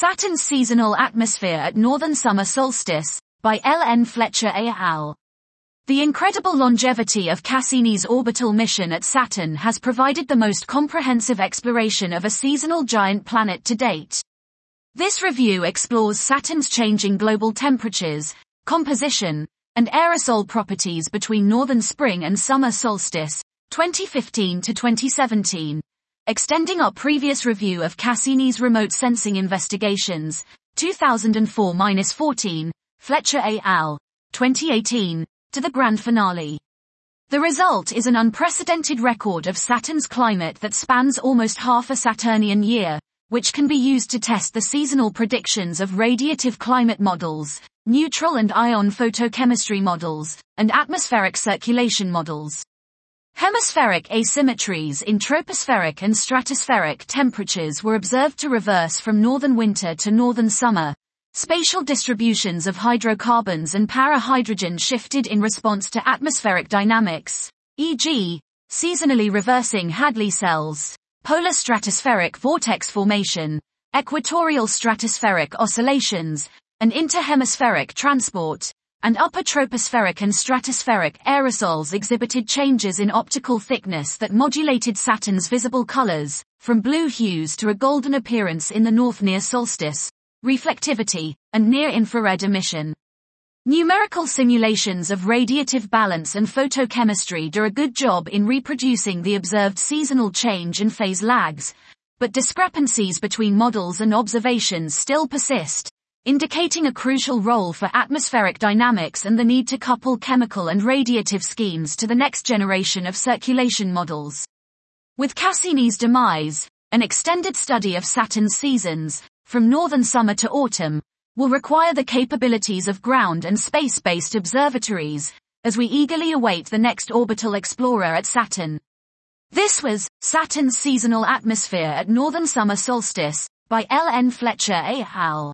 Saturn's seasonal atmosphere at northern summer solstice by L. N. Fletcher et al. The incredible longevity of Cassini's orbital mission at Saturn has provided the most comprehensive exploration of a seasonal giant planet to date. This review explores Saturn's changing global temperatures, composition, and aerosol properties between northern spring and summer solstice, 2015 to 2017 extending our previous review of Cassini's remote sensing investigations, 2004-14, Fletcher et al., 2018, to the grand finale. The result is an unprecedented record of Saturn's climate that spans almost half a Saturnian year, which can be used to test the seasonal predictions of radiative climate models, neutral and ion photochemistry models, and atmospheric circulation models. Hemispheric asymmetries in tropospheric and stratospheric temperatures were observed to reverse from northern winter to northern summer. Spatial distributions of hydrocarbons and para-hydrogen shifted in response to atmospheric dynamics, e.g., seasonally reversing Hadley cells, polar stratospheric vortex formation, equatorial stratospheric oscillations, and interhemispheric transport, and upper tropospheric and stratospheric aerosols exhibited changes in optical thickness that modulated Saturn's visible colors, from blue hues to a golden appearance in the north near solstice, reflectivity, and near-infrared emission. Numerical simulations of radiative balance and photochemistry do a good job in reproducing the observed seasonal change and phase lags, but discrepancies between models and observations still persist, indicating a crucial role for atmospheric dynamics and the need to couple chemical and radiative schemes to the next generation of circulation models. With Cassini's demise, an extended study of Saturn's seasons, from northern summer to autumn, will require the capabilities of ground and space-based observatories, as we eagerly await the next orbital explorer at Saturn. This was Saturn's seasonal atmosphere at northern summer solstice by L. N. Fletcher et al.